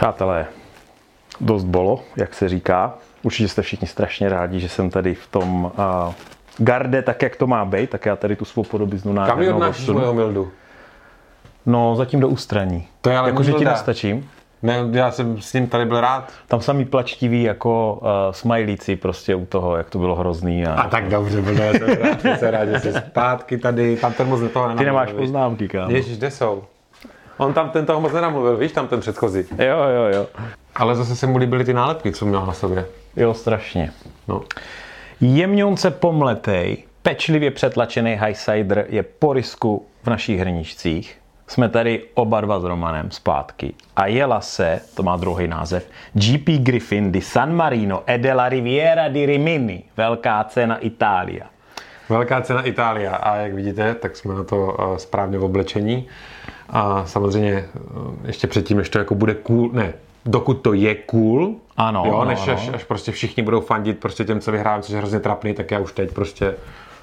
Přátelé, dost bolo, jak se říká. Určitě jste všichni strašně rádi, že jsem tady v tom uh, garde, tak jak to má být, tak já tady tu svou podobiznu Kam ji odnášíš mojeho mildu? No, zatím do ústraní. To je ale Jakože ti milda. nestačím. Ne, já jsem s ním tady byl rád. Tam samý plačtiví jako uh, smajlíci prostě u toho, jak to bylo hrozný. A... A tak dobře, byl já jsem rád, já jsem rád, že jsi zpátky tady, tam ten moc toho Ty nenamluvil, nemáš poznámky, kámo. Ježíš, kde jsou? On tam ten toho moc nenamluvil, víš, tam ten předchozí. Jo, jo, jo. Ale zase se mu líbily ty nálepky, co měl na sobě. Jo, strašně. No. Jemňonce pomletej, pečlivě přetlačený high cider je po risku v našich hrničcích. Jsme tady oba dva s Romanem zpátky. A jela se, to má druhý název, GP Griffin di San Marino e della Riviera di Rimini. Velká cena Itália. Velká cena Itália a jak vidíte, tak jsme na to eh, správně v oblečení. A samozřejmě eh, ještě předtím, než to jako bude cool, ne, dokud to je cool, Ano, jo, ano, než ano. Až, až, prostě všichni budou fandit prostě těm, co vyhrávám, což je hrozně trapný, tak já už teď prostě,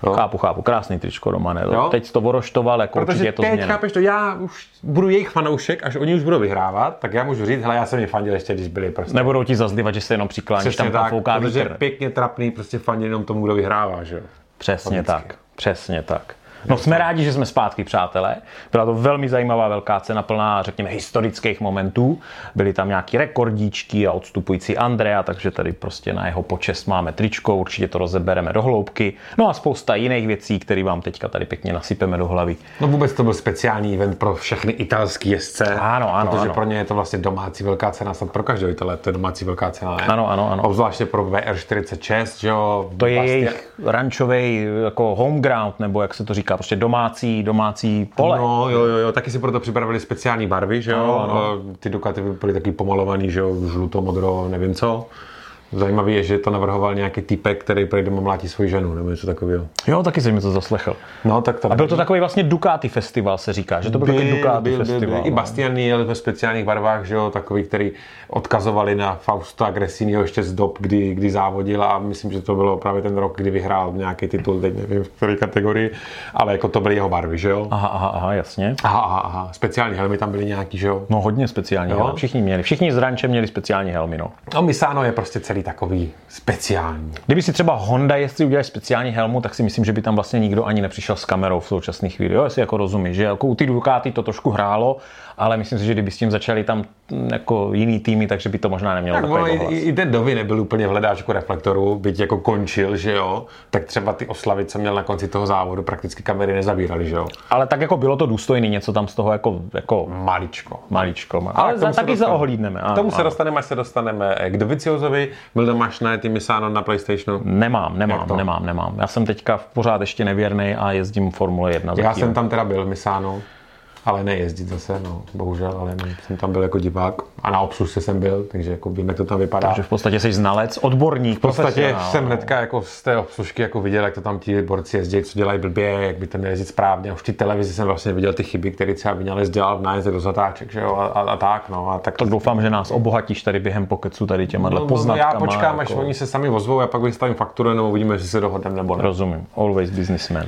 jo. Chápu, chápu, krásný tričko, Romane. Jo. Teď to voroštoval, jako určitě Protože je to teď, změna. chápeš to, já už budu jejich fanoušek, až oni už budou vyhrávat, tak já můžu říct, hele, já jsem je fandil ještě, když byli prostě. Nebudou ti zazlivat, že se jenom přikláníš, tam, Přesně tam tak, fouká protože vítr. pěkně trapný prostě fandit jenom tomu, kdo vyhrává, že jo. Přesně Logicky. tak, přesně tak. No jsme rádi, že jsme zpátky, přátelé. Byla to velmi zajímavá velká cena, plná, řekněme, historických momentů. Byly tam nějaký rekordíčky a odstupující Andrea, takže tady prostě na jeho počest máme tričko, určitě to rozebereme do hloubky. No a spousta jiných věcí, které vám teďka tady pěkně nasypeme do hlavy. No vůbec to byl speciální event pro všechny italský jezdce. Ano, ano, Protože ano. pro ně je to vlastně domácí velká cena, snad pro každého Itale, to je domácí velká cena, ne? Ano, ano, ano. Obzvláště pro VR46, že jo. To je Bastia- jejich rančový jako home ground, nebo jak se to říká, prostě domácí, domácí pole. No, jo, jo, jo, taky si proto připravili speciální barvy, že jo. Ano, ano. Ty Ducati byly taky pomalovaný, že jo, žluto, modro, nevím co. Zajímavý je, že to navrhoval nějaký typek, který prý doma mlátí svoji ženu, nebo něco takového. Jo, taky jsem mi to zaslechl. No, tak to A byl to takový vlastně Ducati festival, se říká, že to byl, takový Ducati festival. I no. Bastian jel ve speciálních barvách, že jo, takový, který odkazovali na Fausta Gresiniho ještě z dob, kdy, kdy závodil a myslím, že to bylo právě ten rok, kdy vyhrál nějaký titul, teď nevím v které kategorii, ale jako to byly jeho barvy, že jo. Aha, aha, aha, jasně. Aha, aha, aha, speciální helmy tam byly nějaký, že jo. No hodně speciální Jo? helmy. Všichni měli, všichni z ranče měli speciální helmy, no. No Misano je prostě celý takový speciální. Kdyby si třeba Honda jezdci udělali speciální helmu, tak si myslím, že by tam vlastně nikdo ani nepřišel s kamerou v současné chvíli. Jo, jestli jako rozumíš, že jako u ty Ducati to trošku hrálo, ale myslím si, že kdyby s tím začali tam mm, jako jiný týmy, takže by to možná nemělo Tak takový i, i, ten Dovi nebyl úplně v hledáčku reflektoru, byť jako končil, že jo, tak třeba ty oslavy, co měl na konci toho závodu, prakticky kamery nezabíraly, že jo. Ale tak jako bylo to důstojný, něco tam z toho jako, jako Maličko. maličko. Ale k za, se taky dostaneme. zaohlídneme. K Ano, tomu se ano. dostaneme, až se dostaneme k Doviciozovi. Byl máš na ty Misano na PlayStationu? Nemám, nemám, nemám, nemám. Já jsem teďka pořád ještě nevěrný a jezdím Formule 1 Já zatím. jsem tam teda byl v Misano, ale nejezdit zase, no, bohužel, ale ne, jsem tam byl jako divák a na obslužce jsem byl, takže jako vím, jak to tam vypadá. Takže v podstatě jsi znalec, odborník, V podstatě jsem no. hnedka jako z té obslužky jako viděl, jak to tam ti borci jezdí, co dělají blbě, jak by to měli jezdit správně. Už v té televizi jsem vlastně viděl ty chyby, které třeba Vinales dělal v nájezdech do zatáček, že jo, a, a, a, tak, no. A tak Tak doufám, že nás obohatíš tady během pokecu tady těma no, no, poznatkama. já počkám, až jako... oni se sami ozvou a pak vystavím fakturu, nebo uvidíme, jestli se dohodneme nebo ne. Rozumím, always businessman.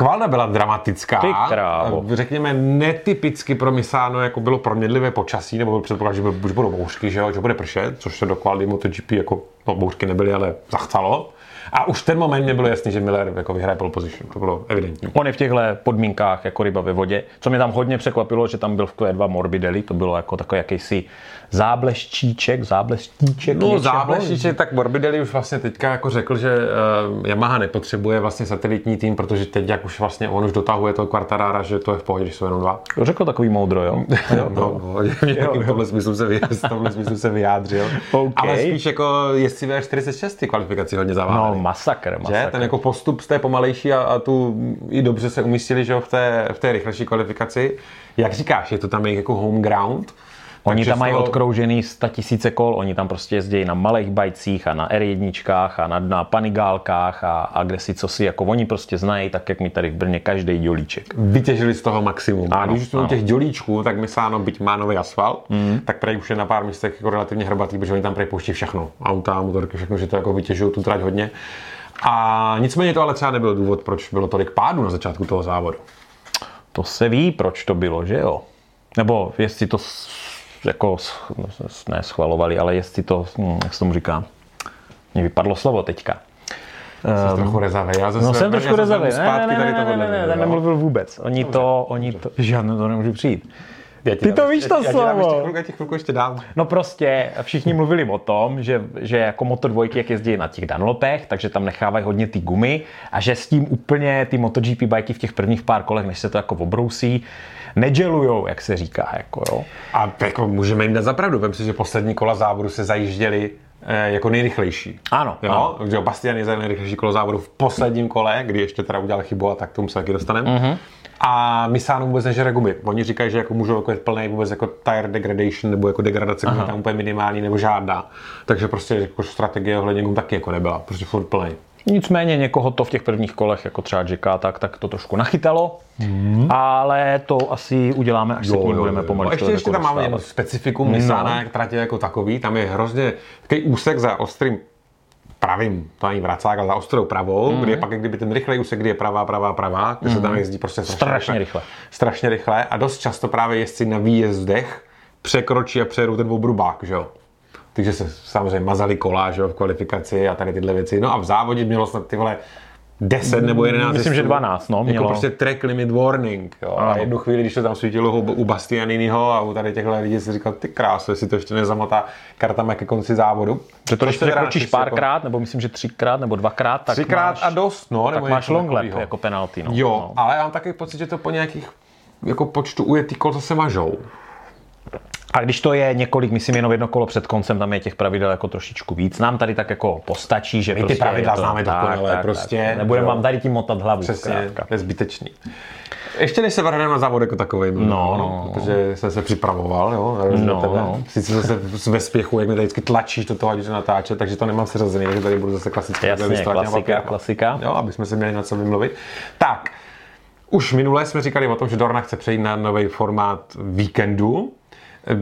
Kvalda byla dramatická. Ty krávo. Řekněme netypicky pro Misano, jako bylo proměnlivé počasí, nebo byl předpoklad, že už budou bouřky, že, jo, že bude pršet, což se do Kvaldy MotoGP jako, no bouřky nebyly, ale zachcalo. A už ten moment mě bylo jasný, že Miller jako vyhraje pole position. To bylo evidentní. On je v těchto podmínkách jako ryba ve vodě. Co mě tam hodně překvapilo, že tam byl v Q2 Morbidelli, to bylo jako takový jakýsi zábleštíček, zábleštíček No něčeho. zábleštíče, tak Morbidelli už vlastně teďka jako řekl, že uh, Yamaha nepotřebuje vlastně satelitní tým, protože teď jak už vlastně on už dotahuje toho Quartarara, že to je v pohodě, že jsou jenom dva. Řekl takový moudro, jo? No, no, mě taky v tomhle smyslu se, vy, v tomhle smyslu se vyjádřil. OK. Ale spíš jako jezdci V46 ty kvalifikaci hodně No, zaváhali. masakr, že? masakr. Ten jako postup z té pomalejší a, a tu i dobře se umístili že jo, v, té, v té rychlejší kvalifikaci. Jak říkáš, je to tam jejich jako home ground. Oni tam mají odkroužený 100 tisíce kol, oni tam prostě jezdí na malých bajcích a na R1 a na, na panigálkách a, a kde si co si, jako oni prostě znají, tak jak mi tady v Brně každý dělíček. vytěžili z toho maximum. Ano, a když jsme u těch dělíčků, tak Misáno, byť má nový asfalt, mm. tak prej už je na pár místech jako relativně hrbatý, protože oni tam prej pouští všechno. Auta, motorky, všechno, že to jako vytěžují tu trať hodně. A nicméně to ale třeba nebyl důvod, proč bylo tolik pádů na začátku toho závodu. To se ví, proč to bylo, že jo? Nebo jestli to jako, ne schvalovali, ale jestli to, hm, jak se tomu říká, mě vypadlo slovo teďka. Jsi trochu rezavý. Já zase, No jsem trošku rezavý. vezmu Ne, Zpátky ne, tady ne, ne, tohohle. ne, ne, jo. ten nemluvil vůbec. Oni to, oni to, žádné to nemůžu přijít. Já ti Ty dám to víš to já ti dám ještě slovo. chvilku, Já ti chvilku ještě dám. No prostě všichni mluvili o tom, že, že jako Moto dvojky, jak jezdí na těch Dunlopech, takže tam nechávají hodně ty gumy a že s tím úplně ty MotoGP bajky v těch prvních pár kolech, než se to jako obrousí, negelujou, jak se říká. Jako, jo. A jako můžeme jim dát zapravdu. Vem si, že poslední kola závodu se zajížděli jako nejrychlejší. Ano, Jo, ano. že jo, Bastian je za nejrychlejší kolo závodu v posledním kole, kdy ještě teda udělal chybu a tak tomu se taky dostaneme. Mhm. Mm-hmm. A Misano vůbec nežere gumy. Oni říkají, že jako můžou jako plný vůbec jako tire degradation nebo jako degradace gumy tam úplně minimální nebo žádná. Takže prostě jako strategie ohledně gum taky jako nebyla. Prostě furt plný. Nicméně někoho to v těch prvních kolech, jako třeba Jacka, tak, tak to trošku nachytalo, ale to asi uděláme, až se k ní budeme pomalu. No, ještě, ještě tam máme jedno specifikum Nissana, jak tratě jako takový. Tam je hrozně takový úsek za ostrým pravým, to ani vracák, ale za ostrou pravou, mm. kde je pak kdyby ten rychlej úsek, kdy je pravá, pravá, pravá, kde se tam jezdí prostě strašně, Strašně rychle. Strašně rychle a dost často právě jezdci na výjezdech překročí a přejedou ten obrubák, že jo. Takže se samozřejmě mazali kola, že jo, v kvalifikaci a tady tyhle věci. No a v závodě mělo snad ty vole 10 nebo 11 Myslím, že jezdců. 12, no, Jako mělo. prostě track limit warning, jo. A jednu chvíli, když to tam svítilo u, u Bastianiniho a u tady těchto lidí si říkal, ty krásu, jestli to ještě nezamotá kartama ke konci závodu. Že to, když překročíš naštěstí jako- párkrát, nebo myslím, že třikrát nebo dvakrát, tak Třikrát máš, a dost, no. tak nebo máš něco long lap jako penalty. No. Jo, No. ale já mám takový pocit, že to po nějakých jako počtu ujetých kol zase mažou. A když to je několik, myslím jenom jedno kolo před koncem, tam je těch pravidel jako trošičku víc. Nám tady tak jako postačí, že ty prostě pravidla je to, známe dokonale, prostě, Nebudeme jo. vám tady tím motat hlavu. Přesně, zkrátka. to je zbytečný. Ještě než se vrhneme na závod jako takový, no, no, no. protože jsem se připravoval, jo, No, tebe. no. Sice zase ve spěchu, jak mě tady vždycky tlačíš do toho, ať to natáčet, takže to nemám seřazený, takže tady budu zase klasicky Jasně, klasika, klasika. Jo, aby jsme se měli na co vymluvit. Tak, už minule jsme říkali o tom, že Dorna chce přejít na nový formát víkendu.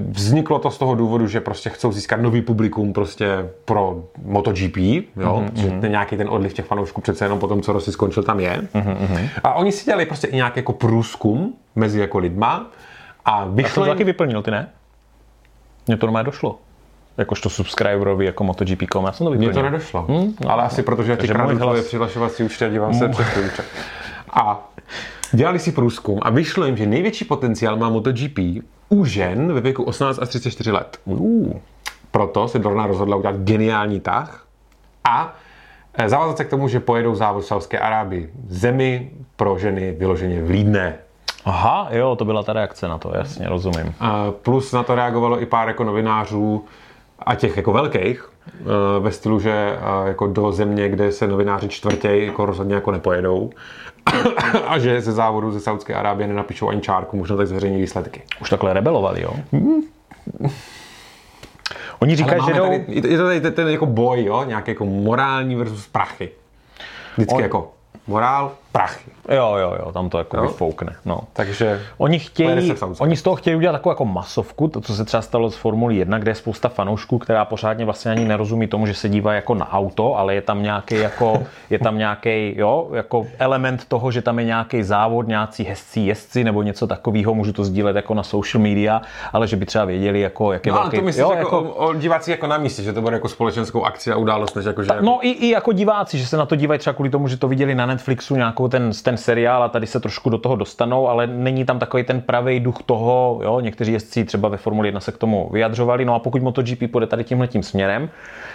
Vzniklo to z toho důvodu, že prostě chcou získat nový publikum prostě pro MotoGP, jo? Mm-hmm. že ten nějaký ten odliv těch fanoušků přece jenom po tom, co Rossi skončil, tam je. Mm-hmm. A oni si dělali prostě i nějaký jako průzkum mezi jako lidma a Já vyšlo to jim, taky vyplnil, ty ne? Mně to normálně došlo. Jakožto subscriberovi jako MotoGP.com, já jsem to vyplnil. Mně to nedošlo. Hmm, no, ale asi protože ti Takže kradu tvoje přihlašovací účty a dívám se přes účet. A dělali si průzkum a vyšlo jim, že největší potenciál má MotoGP u žen ve věku 18 až 34 let. Uh, Proto se Dorna rozhodla udělat geniální tah a eh, zavázat se k tomu, že pojedou závod v Saudské Arábii. Zemi pro ženy vyloženě vlídné. aha, jo, to byla ta reakce na to, jasně, rozumím. A plus na to reagovalo i pár jako novinářů a těch jako velkých eh, ve stylu, že eh, jako do země, kde se novináři čtvrtěj jako rozhodně jako nepojedou a že ze závodu ze Saudské Arábie nenapíšou ani čárku, možná tak zveřejní výsledky. Už takhle rebelovali, jo? Oni říkají, že jdou... tady, je to tady ten, ten jako boj, jo? nějaký jako morální versus prachy. Vždycky On- jako morál, prachy. Jo, jo, jo, tam to jako Jo? vyfoukne, no. Takže Oni chtějí, oni z toho chtějí udělat takovou jako masovku, to, co se třeba stalo z Formuli 1, kde je spousta fanoušků, která pořádně vlastně ani nerozumí tomu, že se dívají jako na auto, ale je tam nějaký jako, je tam nějaký, jo, jako element toho, že tam je nějaký závod, nějací hezcí jezdci nebo něco takového, můžu to sdílet jako na social media, ale že by třeba věděli, jako, jak je No, ale velký, to myslíš jo, jako, jako... O, o, diváci jako na místě, že to bude jako společenskou akci a událost, než jako, že jako... No i, i jako diváci, že se na to dívají třeba kvůli tomu, že to viděli na Netflixu nějakou ten, ten seriál a tady se trošku do toho dostanou, ale není tam takový ten pravý duch toho, jo, někteří jezdci třeba ve Formuli 1 se k tomu vyjadřovali, no a pokud MotoGP půjde tady tímhle tím směrem,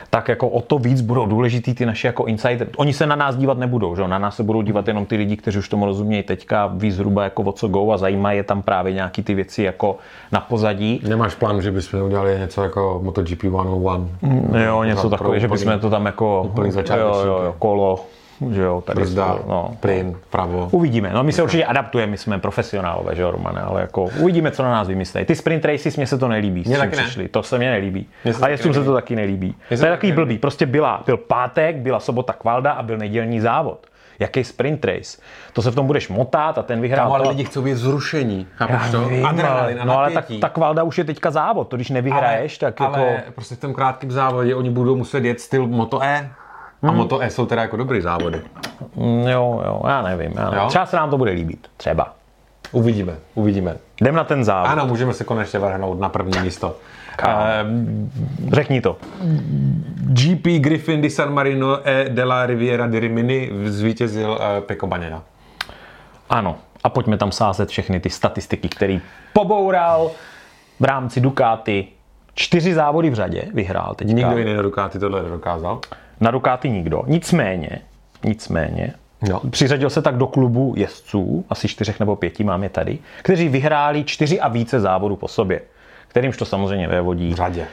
tak jako o to víc budou důležitý ty naše jako insider. Oni se na nás dívat nebudou, že? na nás se budou dívat jenom ty lidi, kteří už tomu rozumějí teďka, ví zhruba jako o co go a zajímají je tam právě nějaký ty věci jako na pozadí. Nemáš plán, že bychom udělali něco jako MotoGP 101? Jo, něco takové, že bychom to tam jako úplný jo, jo, jo, kolo, že jo, tady Brzda, no. plyn, pravo. Uvidíme. No my se určitě adaptujeme, my jsme profesionálové, že jo, Romane, ale jako uvidíme, co na nás vymyslí. Ty sprint races, mně se to nelíbí, s Mně čím taky ne. přišli. To se mně nelíbí. Se A jezdcům se to taky nelíbí. Mně To je taky takový blbý. Prostě byla, byl pátek, byla sobota kvalda a byl nedělní závod. Jaký sprint race? To se v tom budeš motat a ten vyhrál. Tam ale to. lidi chcou být zrušení, chápeš to? vím, Adrenalin a ale, no ale tak, ta kvalda už je teďka závod, to když nevyhraješ, tak ale jako... prostě v tom krátkém závodě oni budou muset jet styl Moto E. A Hmm. Moto E jsou teda jako dobrý závody. Mm, Jo, jo, já nevím. Já nevím. Jo? Třeba se nám to bude líbit. Třeba. Uvidíme, uvidíme. Jdem na ten závod. Ano, můžeme se konečně vrhnout na první místo. Ehm, Řekni to. GP Griffin di San Marino e della Riviera di Rimini zvítězil eh, Peko Bagnaia. Ano. A pojďme tam sázet všechny ty statistiky, který poboural v rámci Ducati. Čtyři závody v řadě vyhrál teďka. Nikdo jiný na Ducati tohle nedokázal. Na Ducati nikdo. Nicméně, nicméně, Jo. přiřadil se tak do klubu jezdců, asi čtyřech nebo pěti máme tady, kteří vyhráli čtyři a více závodů po sobě. Kterýmž to samozřejmě vévodí V řadě.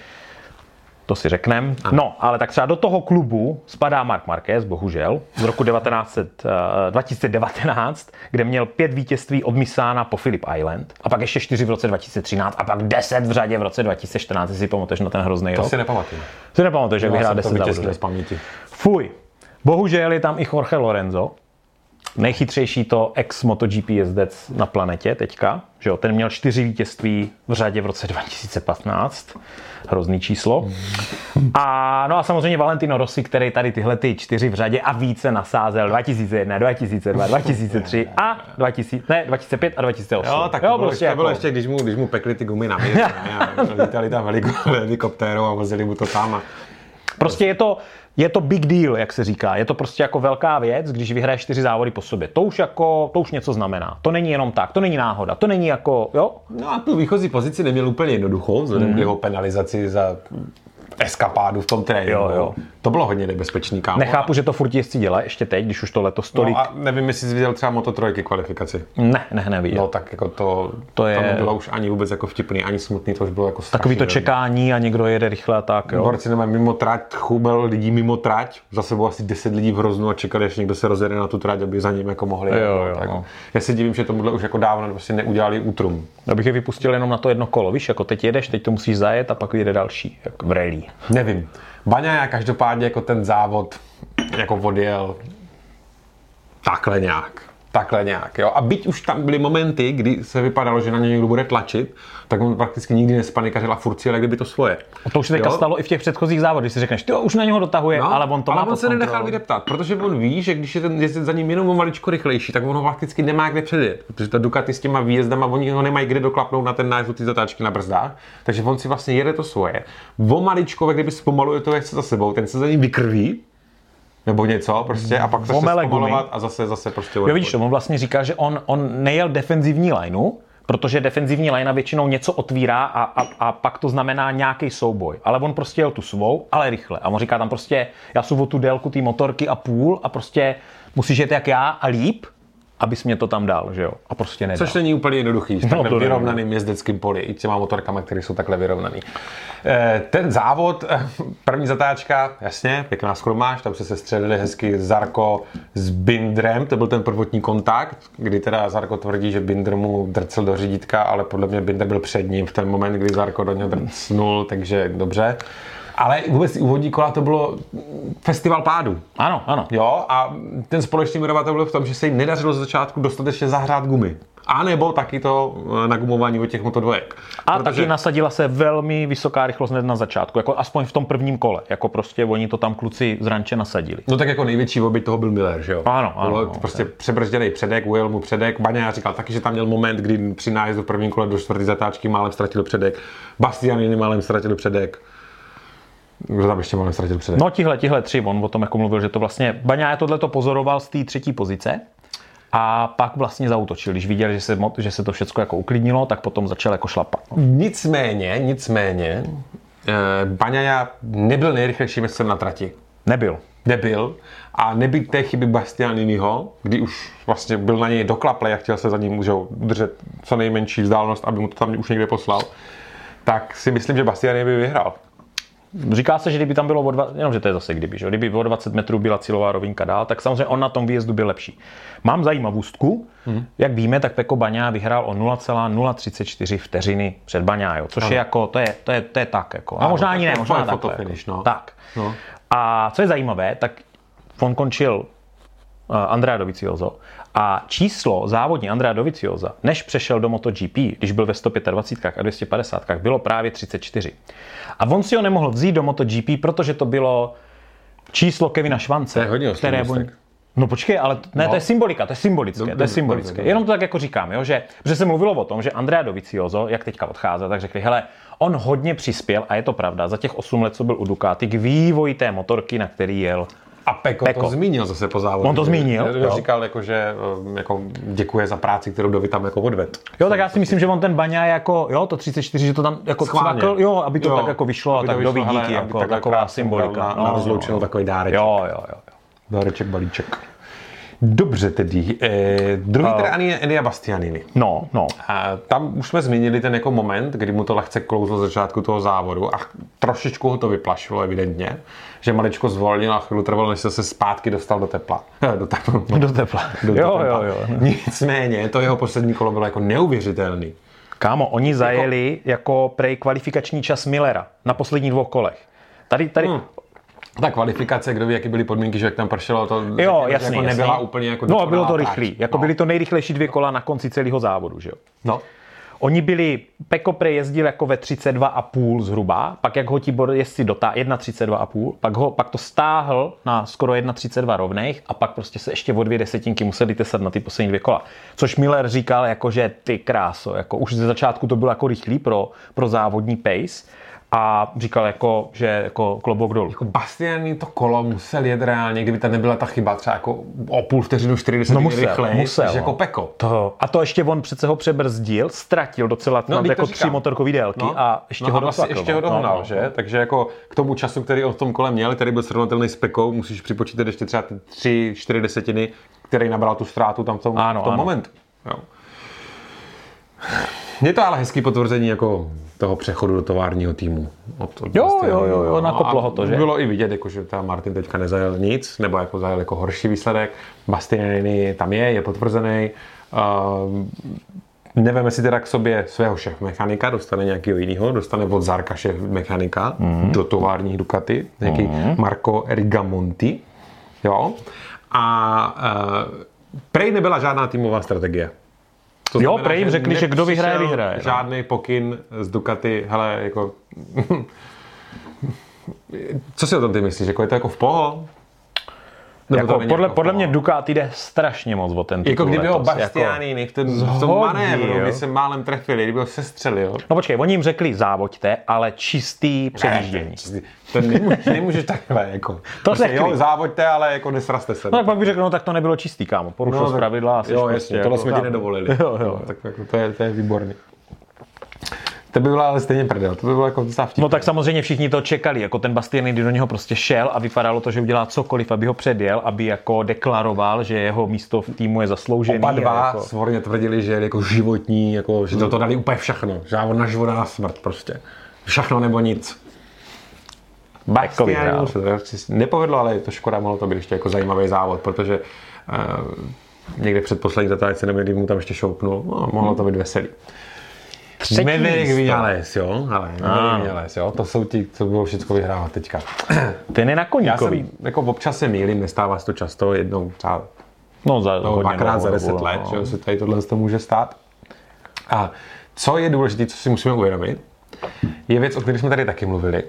To si řekneme. No, ale tak třeba do toho klubu spadá Mark Marquez, bohužel, z roku 1900, eh, 2019, kde měl pět vítězství od Misána po Philip Island a pak ještě čtyři v roce 2013 a pak deset v řadě v roce 2014, jestli si pamatuješ na ten hrozný To rok. si nepamatuju. Si nepamatuješ, Já vyhrál jsem to 10 závodů. vytěsnil z paměti. Fuj. Bohužel je tam i Jorge Lorenzo, nejchytřejší to ex-MotoGP jezdec na planetě teďka. Že jo? Ten měl čtyři vítězství v řadě v roce 2015. Hrozný číslo. A, no a samozřejmě Valentino Rossi, který tady tyhle ty čtyři v řadě a více nasázel 2001, 2002, 2003 a 2000, ne, 2005 a 2008. Jo, tak to, bylo, prostě ještě, to bylo jako- ještě, když mu, když mu pekli ty gumy na mě. a lítali tam heliko- helikoptérou a vozili mu to tam. A... Prostě je to, je to big deal, jak se říká. Je to prostě jako velká věc, když vyhraješ čtyři závody po sobě. To už jako, to už něco znamená. To není jenom tak, to není náhoda, to není jako, jo? No a tu výchozí pozici neměl úplně jednoduchou, vzhledem Mhm. k jeho penalizaci za eskapádu v tom tréninku. Jo, jo. To bylo hodně nebezpečný, kámo. Nechápu, že to furt jezdci dělají ještě teď, když už to letos tolik. No a nevím, jestli jsi viděl třeba Moto trojky kvalifikaci. Ne, ne, neviděl. No tak jako to, To je- to nebylo už ani vůbec jako vtipný, ani smutný, to už bylo jako Takový to čekání a někdo jede rychle a tak, jo. Borci nemají mimo trať, chubel lidí mimo trať, za sebou asi 10 lidí v hroznu a čekali, až někdo se rozjede na tu trať, aby za ním jako mohli. Jo, no, jo, tak. no. Já se divím, že tomuhle už jako dávno prostě neudělali útrum. Abych je vypustil jenom na to jedno kolo, víš, jako teď jedeš, teď to musíš zajet a pak vyjede další, jako v rally. Nevím. Baňa každopádně jako ten závod jako odjel takhle nějak. Takhle nějak, jo. A byť už tam byly momenty, kdy se vypadalo, že na něj někdo bude tlačit, tak on prakticky nikdy nespanikařil a furt si jel, jak kdyby to svoje. A to už se teďka Jo? stalo i v těch předchozích závodech, když si řekneš, ty už na něho dotahuje, no, ale on to ale má on se nenechal vydeptat, protože on ví, že když je ten jezdec za ním jenom o maličko rychlejší, tak on ho prakticky nemá kde předjet. Protože ta Ducati s těma výjezdama, oni ho nemají kde doklapnout na ten nájezd ty zatáčky na brzdách. Takže on si vlastně jede to svoje. O maličko, jak kdyby zpomaluje to jezdce za sebou, ten se za ním vykrví, nebo něco prostě, a pak gumy. zpomalovat a zase, zase prostě Jo, vidíš on vlastně říká, že on, on nejel defenzivní lineu, protože defenzivní linea většinou něco otvírá a, a, a pak to znamená nějaký souboj. Ale on prostě jel tu svou, ale rychle. A on říká tam prostě, já o tu délku té motorky a půl a prostě musíš jet jak já a líp, abys mě to tam dal, že jo? A prostě nedal. Což není úplně jednoduchý, s No, takhle vyrovnaným jezdeckým poli, i těma motorkama, které jsou takhle vyrovnaný. Eh, Ten závod, eh, první zatáčka, jasně, pěkná skromáž, tam se sestřelili hezky Zarko s Bindrem, to byl ten prvotní kontakt, kdy teda Zarko tvrdí, že Binder mu drcel do řídítka, ale podle mě Binder byl před ním v ten moment, kdy Zarko do něho drcnul, takže dobře. Ale vůbec úvodní kola to bylo festival pádu. Ano, ano. Jo, a ten společný jmenovatel byl v tom, že se jim nedařilo z začátku dostatečně zahrát gumy. A nebo taky to eh, nagumování od těch motodvojek. A Protože... taky nasadila se velmi vysoká rychlost hned na začátku, jako aspoň v tom prvním kole. Jako prostě oni to tam kluci z ranče nasadili. No tak jako největší oběť toho byl Miller, že jo? Ano, ano, Bylo no, prostě přebržděný předek, ujel mu předek. Baňa říkal taky, že tam měl moment, kdy při nájezdu v prvním kole do čtvrté zatáčky málem ztratil předek. Bastianini málem ztratil předek. Kdo tam ještě málem ztratil předek? No tihle, tihle tři, on o tom jako mluvil, že to vlastně, Baňá tohle to pozoroval z té třetí pozice a pak vlastně zautočil. Když viděl, že se, že se to všechno jako uklidnilo, tak potom začal jako šlapat. No. Nicméně, nicméně, eh, Baňaja nebyl nejrychlejším jezdcem na trati. Nebyl. nebyl a nebyt té chyby Bastianiniho, kdy už vlastně byl na něj doklaplej a chtěl se za ním už udržet co nejmenší vzdálenost, aby mu to tam už někde poslal, tak si myslím, že Bastianini by vyhrál. Říká se, že kdyby tam bylo o dva, jenom že to je zase kdyby, že? kdyby o 20 metrů byla cílová rovinka dál, tak samozřejmě on na tom výjezdu byl lepší. Mám zajímavostku, mm. jak víme, tak Peko Baňá vyhrál o 0,034 vteřiny před Baňájo, což Ano. je jako, to je, to je, to je tak jako. A možná ani ne, možná takhle. fotofinish, jako. no. Tak. No. A co je zajímavé, tak on končil uh, Andrea Dovizioso a číslo závodní Andrea Doviziosa, než přešel do MotoGP, když byl ve 125 a 250, bylo právě 34. A on si ho nemohl vzít do MotoGP, protože to bylo číslo Kevina Švance, To je hodně které on. No počkej, ale t- ne, No. to je symbolika, to je symbolické, Dobře, to je dobře, symbolické. dobře. Jenom to tak jako říkám, jo, že, že se mluvilo o tom, že Andrea Dovizioso, jak teďka odchází, tak řekli, hele, on hodně přispěl, a je to pravda, za těch 8 let, co byl u Ducati, k vývoji té motorky, na který jel. A Peko, Peko. to zmínil zase po závodu. On to zmínil, Že- jo. Říkal, jako, že um, jako, děkuje za práci, kterou Dovi tam jako odved. Jo, tak já si myslím, že on ten Baňa jako, jo, to 34, že to tam jako Schválně. cvakl, jo, aby to Jo, tak jako vyšlo, aby a tak vyšlo, díky, hele, aby jako taková krásně symbolika. Na, na rozloučenou takový dáreček. Jo, jo, jo. Dáreček, balíček. Dobře tedy. Eh, druhý uh. je Elia Bastianini. No, no. A tam už jsme zmínili ten jako moment, kdy mu to lehce klouzlo z začátku toho závodu a trošičku ho to vyplašilo evidentně, že maličko zvolnil a chvíli trvalo, než se zpátky dostal do tepla. Do tepla. Do tepla. Do Jo, tepla. jo, jo. Nicméně, to jeho poslední kolo bylo jako neuvěřitelný. Kámo, oni zajeli jako prej kvalifikační čas Millera na posledních dvou kolech. Tady, tady, Hmm. Ta kvalifikace, kdo ví, jaký byly podmínky, že jak tam pršelo, to Jo, jasný, jako jasný. nebyla úplně jako No, bylo dokonalá to rychlý. Jako no. byly to nejrychlejší dvě kola na konci celého závodu, že jo? No. Oni byli, Peko Pre jezdil jako ve 32,5 zhruba, pak jak ho Tibor jezdci dotá 1,32,5, pak, ho, pak to stáhl na skoro 1,32 rovných a pak prostě se ještě o dvě desetinky museli tesat na ty poslední dvě kola. Což Miller říkal, jako, že ty kráso, jako už ze začátku to bylo jako rychlý pro, pro závodní pace a říkal, jako, že jako klobouk dolů. Jako Bastiani to kolo musel jet reálně, kdyby tam nebyla ta chyba třeba jako o půl vteřinu, 40 No musel, rychleji, musel, jako no. Peko. To, a to ještě on přece ho přebrzdil, ztratil docela No, no, jako tři motorkový délky a ještě no ho a vlastně ještě ho no. dohnal, No, no, že? Takže jako k tomu času, který on v tom kole měl, který byl srovnatelný s Pekou, musíš připočítat ještě třeba ty tři, čtyři desetiny, který nabral tu ztrátu tam v tom, Ano, v tom ano. momentu. Jo. Je to ale hezký potvrzení jako toho přechodu do továrního týmu. Od, od Jo, Bastianiho. jo, jo, jo, nakoplo ho to, že? Bylo i vidět, jako, že ta Martin teďka nezajel nic, nebo jako zajel jako horší výsledek. Bastianini tam je, je potvrzený. Uh, Neveme si teda k sobě svého šéf mechanika, dostane nějakého jiného, dostane od Zarka šéf mechanika mm. do továrních Ducati, nějaký mm. Marco Rigamonti. Jo. A uh, prej nebyla žádná týmová strategie. To Jo, prej jim řekli, že kdo vyhraje, vyhraje, no. Žádný pokyn z Ducati, hele, jako... Co si o tom ty myslíš? Jako je to jako v poho? To Jako, není podle, jako podle mě Ducati jde strašně moc o ten Jako titul kdyby ho letos, jako- Bastianini v, ten, v tom manévru, jo. kdy se málem trefili, kdyby ho sestřelil. No počkej, oni jim řekli závoďte, ale čistý předjíždění. To nemůžeš, nemůžeš takhle, jako. To prostě, řekli. jo, závoďte, ale jako nesraste se. No tak pak bych řekl, no tak to nebylo čistý, kámo. Porušil no, tak- pravidla Jo, prostě jasně, jako tohle jsme ti nedovolili. Jo, jo. tak jako, to, je, to je výborný. To by byla ale stejně prdel, to by bylo jako docela vtipné. No tak samozřejmě všichni to čekali, jako ten Bastianini do něho prostě šel a vypadalo to, že udělá cokoliv, aby ho předjel, aby jako deklaroval, že jeho místo v týmu je zasloužený. Oba a dva jako... svorně tvrdili, že je jako životní, jako, že to, to dali úplně všechno. Že on na život a na smrt prostě. Všechno nebo nic. Se to nepovedlo, ale je to škoda, mohlo to být ještě jako zajímavý závod, protože uh, někde před poslední zatáčce nebo mu tam ještě šoupnul, no, mohlo to být veselý. Třetí Maverick. Vinales, jo, ale. Maverick Vinales, jo, to jsou ti, co budou všechno vyhrávat teďka. Ten je na Já koníkový. jsem, jako občas se mýlím, nestává se to často, jednou třeba No, za, no, hodně dvakrát za deset dobu, let, no. že se tady tohle to může stát. A co je důležité, co si musíme uvědomit, je věc, o které jsme tady taky mluvili.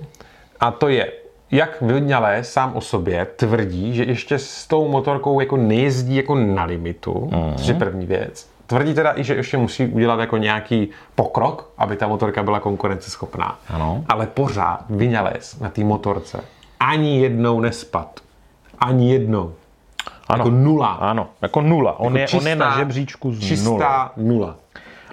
A to je, jak Vinale sám o sobě tvrdí, že ještě s tou motorkou jako nejezdí jako na limitu, mm. což je první věc. Tvrdí teda i, že ještě musí udělat jako nějaký pokrok, aby ta motorka byla konkurenceschopná. Ano. Ale pořád Vinales na té motorce ani jednou nespad. Ani jednou. Ano. Jako nula. Ano, jako nula. On, je, Jako on je na čistá- žebříčku z čistá nula. nula.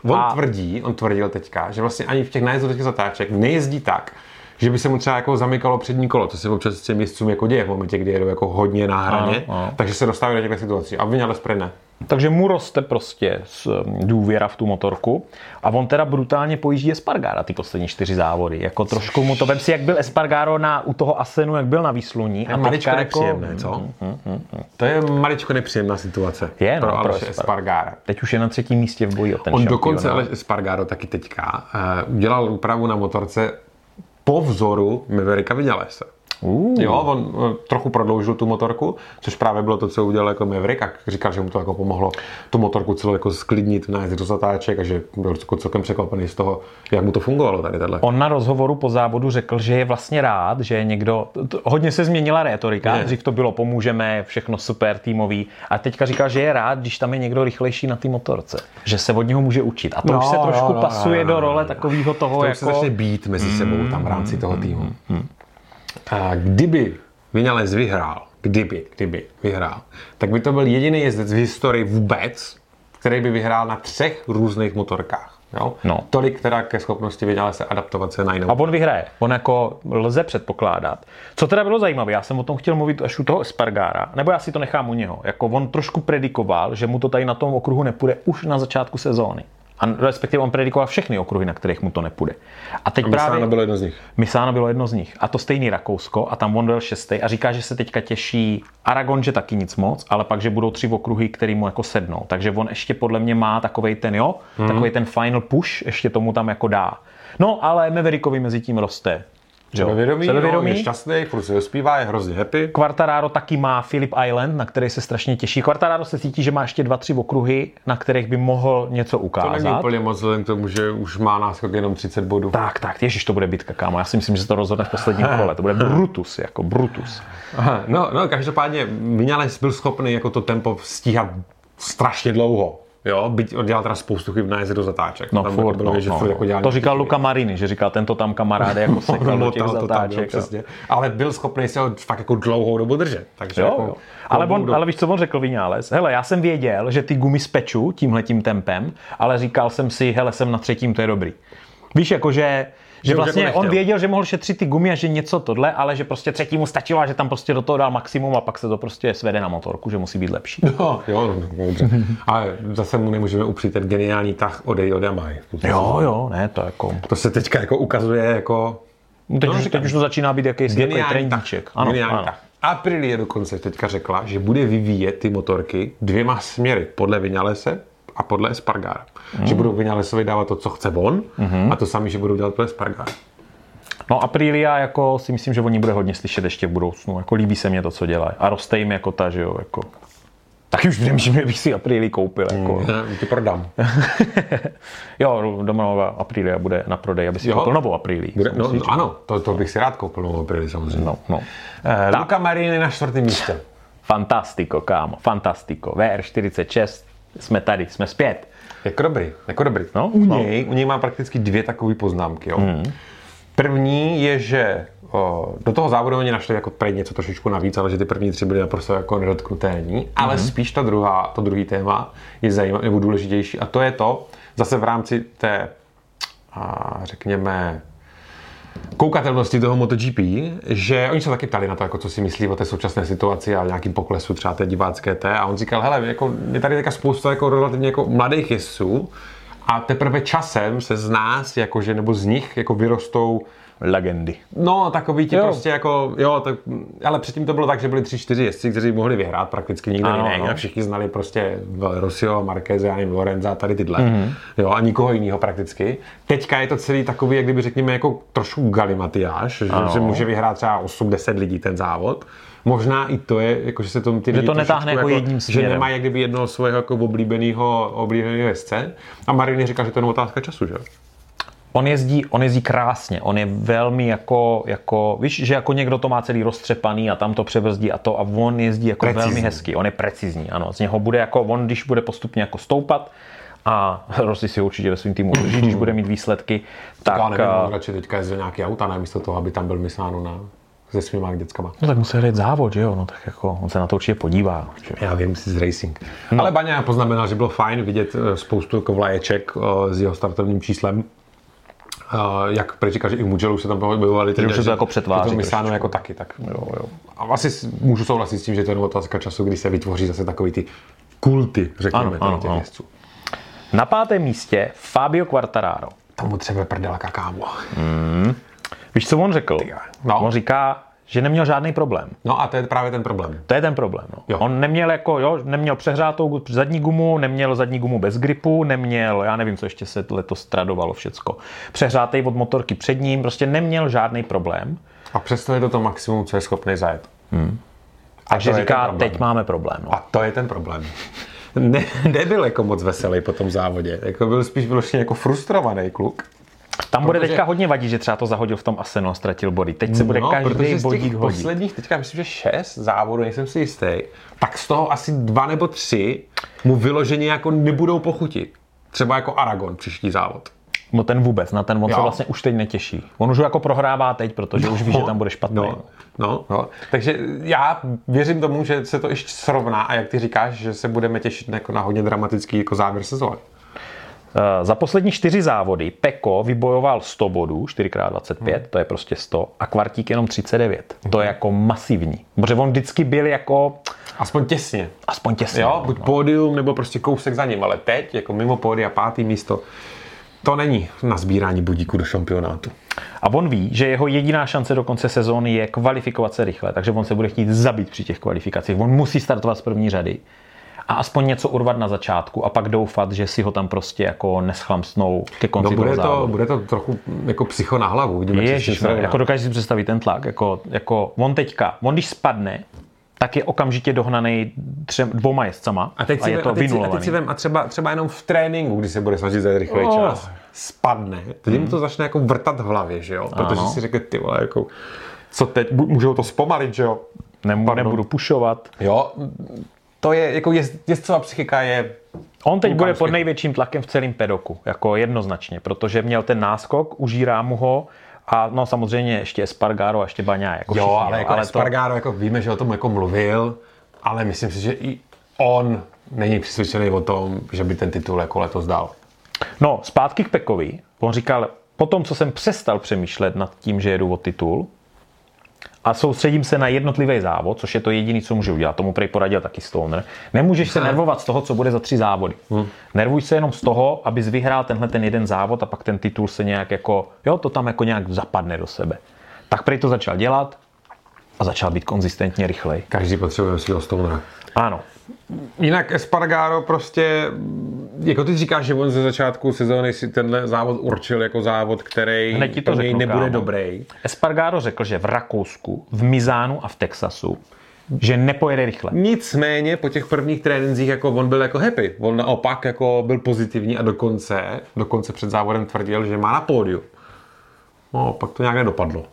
On A- tvrdí, on tvrdil teďka, že vlastně ani v těch těch zatáček nejezdí tak, že by se mu třeba jako zamykalo přední kolo, co se občas s těm jezdcům jako děje v momentě, kdy jedou jako hodně na hraně, Ano, ano. takže se dostávají do těchto situací. A Vinales spray ne. Takže mu roste prostě um, důvěra v tu motorku a on teda brutálně pojíždí Espargara ty poslední čtyři závody. Jako trošku mu to, vem si, jak byl Espargaro na, u toho Asenu, jak byl na výsluní. A maličko jako- nepříjemné, co? To je maličko nepříjemná situace Je, no, pro pro Aleše Espar- Espargara. Teď už je na třetím místě v boji o ten On šampionát. dokonce Aleš Espargaro taky teďka uh, udělal úpravu na motorce po vzoru Mavericka Vinalese. Uh. Jo, on eh, trochu prodloužil tu motorku, což právě bylo to, co udělal jako Maverick a říkal, že mu to jako pomohlo tu motorku celou jako sklidnit, nájezd do zatáček a že byl jako celkem překvapený z toho, jak mu to fungovalo tady tohle. On na rozhovoru po závodu řekl, že je vlastně rád, že je někdo... Hodně se změnila rétorika. Je. Dřív to bylo pomůžeme, všechno super týmový. A teďka říká, že je rád, když tam je někdo rychlejší na té motorce. Že se od něho může učit. A to No, už se no, trošku no, pasuje no, no, do no, role no. takového toho To jako... se začne být mezi sebou tam v rámci toho týmu. A kdyby Vinales vyhrál, kdyby, kdyby vyhrál, tak by to byl jediný jezdec v historii vůbec, který by vyhrál na třech různých motorkách. Jo? No. Tolik teda ke schopnosti Vinalese adaptovat se na jinou. A on vyhraje. On jako lze předpokládat. Co teda bylo zajímavé, já jsem o tom chtěl mluvit až u toho Espargára, nebo já si to nechám u něho. Jako on trošku predikoval, že mu to tady na tom okruhu nepůjde už na začátku sezóny. A respektive on predikoval všechny okruhy, na kterých mu to nepůjde. A teď A právě... Misano bylo jedno z nich. Misáno bylo jedno z nich. A to stejný Rakousko a tam on byl šestý a říká, že se teďka těší Aragon, že taky nic moc, ale pak, že budou tři okruhy, který mu jako sednou. Takže on ještě podle mě má takovej ten, jo, hmm. takový ten final push, ještě tomu tam jako dá. No, ale Maverickovi mezi tím roste. Sebevědomí, Sebevědomí. No, je šťastný, furt se zpívá, je hrozně happy. Quartararo taky má Philip Island, na který se strašně těší. Quartararo se cítí, že má ještě dva, tři okruhy, na kterých by mohl něco To ukázat. není úplně moc vzhledem k tomu, že už má náskok jenom 30 bodů. Tak, tak, ježiš, to bude bitka, kámo. Já si myslím, že se to rozhodne v posledním kole. To bude Brutus, jako Brutus. Aha, no, no, každopádně Vinales byl schopný jako to tempo stíhat strašně dlouho. Jo, byť on dělal teda spoustu chyb na do zatáček. No, Tam furt, bylo, no, že no, furt no. jako dělal To říkal chyby. Luka Marini, že říkal, tento tam kamaráde jako sekal do těch Motal to tam, jo, zatáček. Ale byl schopný se ho fakt jako dlouhou dobu držet. Takže Jo, jako, jo. Ale, on, ale víš, co on řekl Vinales? Hele, já jsem věděl, že ty gumy speču tímhletím tempem, ale říkal jsem si, hele, jsem na třetím, to je dobrý. Víš, jako že, vlastně jako on věděl, že mohl šetřit ty gumy a že něco tohle, ale že prostě třetímu stačilo a že tam prostě do toho dal maximum a pak se to prostě svede na motorku, že musí být lepší. No, jo, no, dobře. Ale zase mu nemůžeme upřít ten geniální tah odej od Yamahy. Jo, jo, ne, to jako... To se teďka jako ukazuje jako No, teď, No, už, teď už to začíná být jakýsi takový geniální tah. trendíček. Ano, Geniální ano. tah. Aprilie dokonce teďka řekla, že bude vyvíjet ty motorky dvěma směry. Podle Vinalese a podle Espargara. Hmm. Že budou Vinalesovi dávat to, co chce on a to sami, že budou dělat podle Espargara. No Aprilia jako si myslím, že oni bude hodně slyšet ještě v budoucnu. Jako líbí se mě to, co dělají. A roste jim jako ta, že jo, jako... Taky už přemýšlím, že bych si Aprilii koupil. Jako. Já ti prodám. jo, domová Aprilia bude na prodej, aby si Jo. koupil novou Aprilii. Bude, no, no, ano, to, to bych si rád koupil novou Aprilia samozřejmě. No, no. Eh, Luka Marini na čtvrtém místě. Fantastico, kámo, fantastico. VR46, jsme tady, jsme zpět. Jako dobrý, jako dobrý. No, u, no. něj, u něj mám prakticky dvě takové poznámky. Jo. První je, že o, do toho závodu oni našli jako prej něco trošičku navíc, ale že ty první tři byly naprosto jako nedotknutelní. Ale spíš ta druhá, to druhý téma je zajímavé nebo důležitější a to je to, zase v rámci té, a, řekněme, koukatelnosti toho MotoGP, že oni se taky ptali na to, jako co si myslí o té současné situaci a nějakým poklesu třeba té divácké té. A on říkal, hele, jako, je tady taká spousta jako relativně jako mladých jezdců a teprve časem se z nás, jakože, nebo z nich jako vyrostou Legendy. No, takový ti Jo. prostě jako, jo, tak, ale předtím to bylo tak, že byli tři, čtyři jezdci, kteří mohli vyhrát prakticky nikdo Ano, jiný. ano. A všichni znali prostě Rosio, Marquez, nevím, Lorenza, tady tyhle. Mm-hmm. Jo, a nikoho jiného prakticky. Teďka je to celý takový, jak kdyby řekněme, jako trošku galimatiáš, že, Ano. že může vyhrát třeba 8-10 lidí ten závod. Možná i to je, jako, že se to ty Že to netáhne trošičku jako jedním Že směrem. nemá jak kdyby jednoho svého jako oblíbeného, oblíbeného jezdce. A Marini říkal, že to je otázka času, že? On jezdí, on jezdí krásně, on je velmi jako, jako, víš, že jako někdo to má celý roztřepaný a tam to přebrzdí a to a on jezdí jako Precizní. velmi hezky, on je precizní, ano, z něho bude jako, on když bude postupně jako stoupat a Rossi si určitě ve svým týmu udrží, když bude mít výsledky, tak, Já nevím, on radši teďka jezdil nějaký auta, ne místo toho, aby tam byl Misáno na, se svýma dětskama. no tak musí hrát závod, že jo, no tak jako, on se na to určitě podívá. Že? Já vím, si z racing. No. Ale Baňa poznamenal, že bylo fajn vidět eh, spoustu jako vlaječek eh, s jeho startovním číslem. Uh, jak prý říkal, že i v Mugellu se tam objevovali ty už se to jako přetváří To jako taky, tak jo, jo. A asi můžu souhlasit s tím, že to je otázka času, kdy se vytvoří zase takový ty kulty, řekněme, Ano, ano, těch. Na pátém místě Fabio Quartararo. Tam mu třeba prdela kakámo. Víš, co on řekl? No. On říká, že neměl žádný problém. No a to je právě ten problém. To je ten problém. No. Jo. On neměl jako, jo, neměl přehrátou zadní gumu, neměl zadní gumu bez gripu, neměl, já nevím, co ještě se letos tradovalo všecko. Přehrátej od motorky před ním, prostě neměl žádný problém. A přesto je to to maximum, co je schopný zajet. Hmm. Takže je ten říká, teď máme problém. No. A to je ten problém. Ne, nebyl jako moc veselý po tom závodě. Jako byl spíš vyloženě jako frustrovaný kluk. Tam bude protože- teďka hodně vadit, že třeba to zahodil v tom Asenu a ztratil body. Teď se bude No, protože každý z bodík těch hodit. posledních, teďka myslím, že šest závodů, nejsem si jistý, tak z toho asi dva nebo tři mu vyloženě jako nebudou pochutit. Třeba jako Aragon příští závod. No ten vůbec, na ten on se Jo. vlastně už teď netěší. On už jako prohrává teď, protože už ví, že tam bude špatný. No, no, no. Takže já věřím tomu, že se to ještě srovná a jak ty říkáš, že se budeme těšit jako na hodně dramatický jako závěr sezóny. Eh, Za poslední čtyři závody Peko vybojoval 100 bodů, 4x25, Hmm. to je prostě 100, a Kvartík jenom 39. To je jako masivní. Protože on vždycky byl jako Aspoň těsně. aspoň těsně. Jo, buď pódium nebo prostě kousek za ním, ale teď jako mimo pódia pátý místo, to není na sbírání budíku do šampionátu. A on ví, že jeho jediná šance do konce sezóny je kvalifikovat se rychle, takže on se bude chtít zabít při těch kvalifikacích. On musí startovat z první řady a aspoň něco urvat na začátku a pak doufat, že si ho tam prostě jako neschlamsnou ke konci No bude toho to, závodu. bude to trochu jako psycho na hlavu. Tím Ježiš, dá. jako dokážeš si představit ten tlak, jako, jako on teďka, on když spadne, tak je okamžitě dohnaný třem, dvouma jezdcama a teď, a si, je vem- to a, teď si, a, teď si vem, a třeba, třeba jenom v tréninku, kdy se bude snažit zajít rychlej Oh. čas, spadne, teď mu to začne jako vrtat v hlavě, že jo? Protože Ano. si řekne, ty vole, jako, co teď, můžou to zpomalit, že jo? Pardon. nebudu pušovat. Jo, to je, jako jezd, jezdcová psychika je On teď bude pod největším tlakem v celém pedoku, jako jednoznačně, protože měl ten náskok, užírá mu ho a no samozřejmě ještě Espargaro a ještě Baňá. Jako Jo, všichni, ale jako ale Espargaro, jako víme, že o tom jako mluvil, ale myslím si, že i on není přesvědčený o tom, že by ten titul jako letos dal. No, zpátky k Pekovi. On říkal, po tom, co jsem přestal přemýšlet nad tím, že jedu o titul a soustředím se na jednotlivý závod, což je to jediné, co můžu udělat. Tomu prej poradil taky Stoner. Nemůžeš se nervovat z toho, co bude za tři závody. Hmm. Nervuj se jenom z toho, abys vyhrál tenhle ten jeden závod a pak ten titul se nějak jako, jo, to tam jako nějak zapadne do sebe. Tak prej to začal dělat a začal být konzistentně rychlej. Každý potřebuje svého stonera. Ano, Jinak Espargaro prostě, jako ty říkáš, že on ze začátku sezóny si tenhle závod určil jako závod, který Hned ti to pro něj řeknu, nebude kámo. dobrý. Espargaro řekl, že v Rakousku, v Mizánu a v Texasu, že nepojede rychle. Nicméně po těch prvních trénincích jako on byl jako happy. On naopak jako byl pozitivní a dokonce, dokonce před závodem tvrdil, že má na pódiu. No, pak to nějak nedopadlo.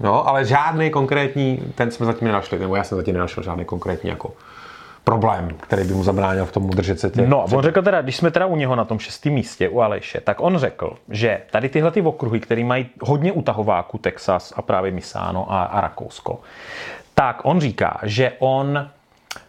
No, ale žádný konkrétní, ten jsme zatím nenašli, nebo já jsem zatím nenašel žádný konkrétní jako problém, který by mu zabránil v tom udržet se těch. No, on řekl teda, když jsme teda u něho na tom šestém místě, u Aleše, tak on řekl, že tady tyhle ty okruhy, které mají hodně utahováků, Texas a právě Misano a, a Rakousko, tak on říká, že on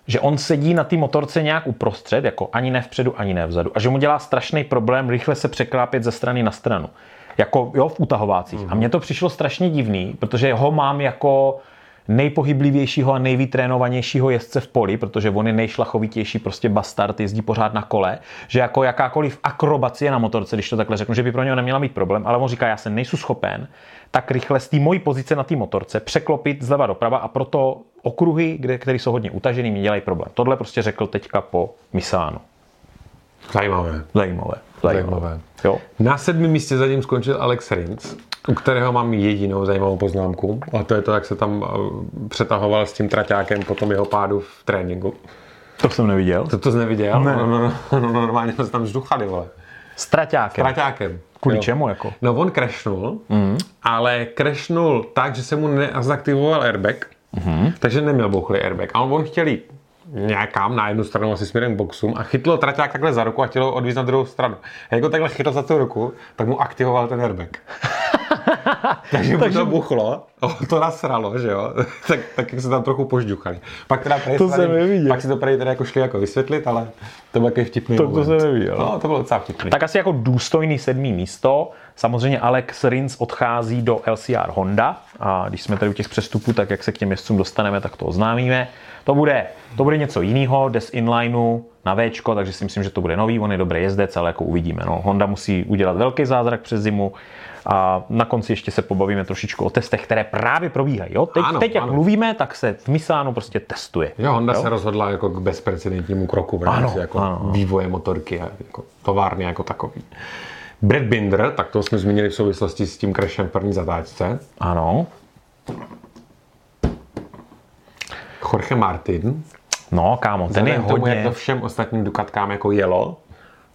že on sedí na té motorce nějak uprostřed, jako ani ne vpředu, ani ne vzadu. A že mu dělá strašný problém rychle se překlápět ze strany na stranu. Jako jo, v utahovácích. A mně to přišlo strašně divný, protože ho mám jako nejpohyblivějšího a nejvytrénovanějšího jezdce v poli, protože on je nejšlachovitější prostě bastard, jezdí pořád na kole, že jako jakákoliv akrobacie na motorce, když to takhle řeknu, že by pro něho neměla mít problém, ale on říká, já se nejsem schopen tak rychle z té mojí pozice na té motorce překlopit zleva doprava a proto okruhy, kde, které jsou hodně utažený, mi dělají problém. Tohle prostě řekl teďka po Misánu. Zajímavé. Zajímavé. Zajímavé. Zajímavé. Jo. Na sedmém místě za ním skončil Alex Rins, u kterého mám jedinou zajímavou poznámku. A to je to, jak se tam eh, přetahoval s tím traťákem po tom jeho pádu v tréninku. To jsem neviděl. To to jsi neviděl? Ne. No, no, no, no, normálně jsme se tam žduchali, vole. S traťákem. Traťákem. Kvůli Jo. čemu jako? No on crashnul, mm. ale crashnul tak, že se mu nezaktivoval airbag, mm. takže neměl bouchlý airbag. A on, on chtěl jít nějakam na jednu stranu asi směrem k boxům a chytlo traťák takhle za ruku a chtěl ho odvízt na druhou stranu. A jak ho takhle chytl za tu ruku, tak mu aktivoval ten airbag. takže mu to buchlo, to nasralo, že jo, tak, tak se tam trochu požďuchali. Pak teda To jsem Radím- neviděl. Pak si to prej teda jako šli jako vysvětlit, ale to byl takový vtipný To- to moment. jsem neviděl. No, to bylo docela vtipný. Tak asi jako důstojný sedmý místo. Samozřejmě Alex Rins odchází do LCR Honda a když jsme tady u těch přestupů, tak jak se k těm jezdcům dostaneme, tak to oznámíme. To bude, to bude něco jiného, jde z inlineu na Včko, takže si myslím, že to bude nový, on je dobrý jezdec, ale jako uvidíme. No. Honda musí udělat velký zázrak přes zimu a na konci ještě se pobavíme trošičku o testech, které právě probíhají. Jo? Teď, Ano, teď jak ano. mluvíme, tak se v Misánu prostě testuje. Jo, Honda Jo? se rozhodla jako k bezprecedentnímu kroku v rámci Ano, jako ano. vývoje motorky a jako továrny jako takový. Brad Binder, tak to jsme zmínili v souvislosti s tím crashem v první zatáčce. Ano. Jorge Martin. No, kámo, ten je Vzhledem k tomu, jak hodně... to všem ostatním Dukatkám jako jelo,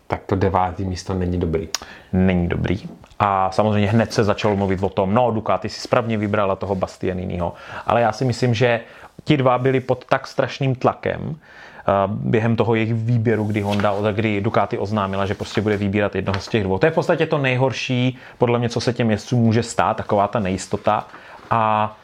tak to devátý místo není dobrý. není dobrý. A samozřejmě hned se začalo mluvit o tom, no Ducati si správně vybrala toho Bastianiniho, ale já si myslím, že ti dva byli pod tak strašným tlakem eh, během toho jejich výběru, kdy Honda, kdy Ducati oznámila, že prostě bude vybírat jednoho z těch dvou. To je v podstatě to nejhorší, podle mě, co se těm jezdcům může stát, taková ta nejistota. A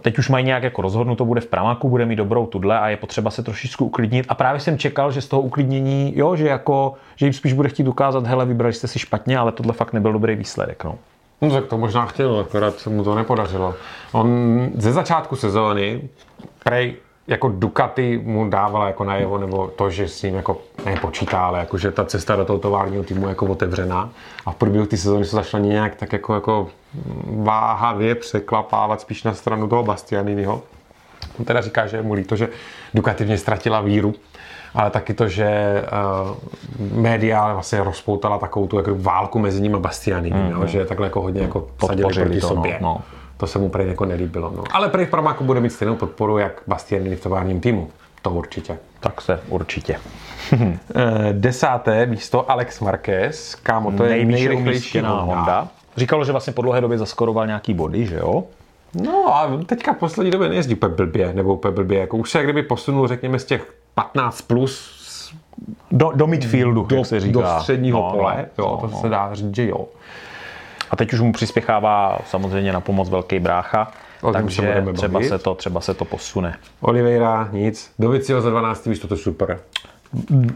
teď už mají nějak jako rozhodnuto, bude v Pramaku, bude mít dobrou tudle a je potřeba se trošičku uklidnit. A právě jsem čekal, že z toho uklidnění, jo, že jako, že jim spíš bude chtít ukázat, hele, vybrali jste si špatně, ale tohle fakt nebyl dobrý výsledek. No. No tak to možná chtěl, akorát se mu to nepodařilo. On ze začátku sezóny prej jako Ducati mu dávala jako najevo, nebo to, že s ním jako nepočítá, ale jako, že ta cesta do toho továrního týmu je jako otevřená. A v průběhu té sezóny se začala nějak tak jako, jako váhavě překlapávat spíš na stranu toho Bastianiniho. On teda říká, že je mu líto, že Ducati v něj ztratila víru, ale taky to, že uh, média vlastně rozpoutala takovou tu jako válku mezi ním a Bastianinem, mm-hmm. že takhle jako hodně jako sadili proti to, sobě. no, no. To se mu prej jako nelíbilo. No. Ale prej v Pramáku bude mít stejnou podporu, jak Bastianini v továrním týmu. To určitě. Tak se určitě. E, desáté místo Alex Marquez. Kámo, to je nejrychlejší Honda. Říkalo, že vlastně po dlouhé době zaskoroval nějaký body, že jo? No a teďka v poslední době nejezdí úplně blbě, nebo úplně blbě. Jako už se jak kdyby posunul, řekněme, z těch 15 plus Do, do midfieldu, do, jak se říká. do středního No, pole. no, jo, to no, se dá říct, že jo. A teď už mu přispěchává samozřejmě na pomoc velký brácha, O se takže budeme třeba se, to, třeba se to posune. Oliveira, nic. Dovicího za 12. místo, to je super.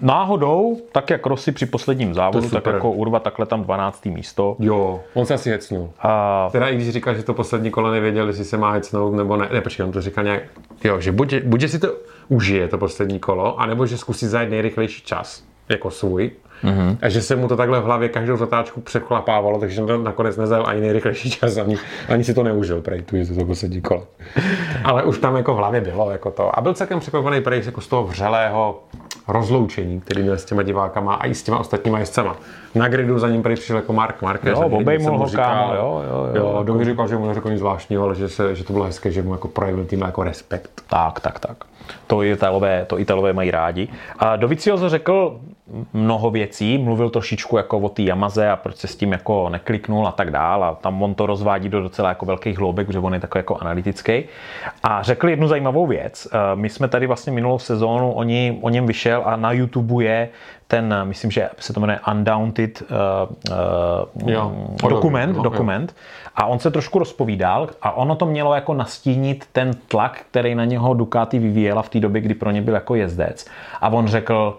Náhodou, tak jak Rossi při posledním závodu, tak jako Urva takhle tam 12. místo. Jo, on se asi hecnul. A Teda i když říkal, že to poslední kolo nevěděl, jestli se má hecnout nebo ne. Ne, počkej, on to říkal nějak, jo, že buď, buď že si to užije, to poslední kolo, anebo že zkusí zajít nejrychlejší čas, jako svůj. Mm-hmm. A že se mu to takhle v hlavě každou zatáčku překlapávalo, takže to nakonec nezajel ani nejrychlejší čas, ani, ani si to neužil, prej, tu je to poslední kolo. Ale už tam jako v hlavě bylo jako to. A byl celkem překvapený prej jako z toho vřelého rozloučení, který měl s těma divákama a i s těma ostatníma jezdcema. Na gridu za ním prej přišel jako Mark Marquez. Jo, obejmul ho, kámo, jo, jo, jo. jo Domi říkal, že mu neřekl nic zvláštního, ale že, se, že to bylo hezké, že mu jako projevil tím jako respekt. Tak, tak, tak. To Italové, to Italové mají rádi. A Dovizioso řekl mnoho věcí, mluvil trošičku jako o té Yamaze a proč se s tím jako nekliknul a tak dál a tam on to rozvádí do docela jako velkých hloubek, protože on je takový jako analytický. A řekl jednu zajímavou věc. Eh, My jsme tady vlastně minulou sezónu, oni, o něm vyšel a na YouTube je ten, myslím, že se to jmenuje Undaunted uh, uh, Jo, dokument, no, dokument. A on se trošku rozpovídal a ono to mělo jako nastínit ten tlak, který na něho Ducati vyvíjela v té době, kdy pro ně byl jako jezdec. A on řekl,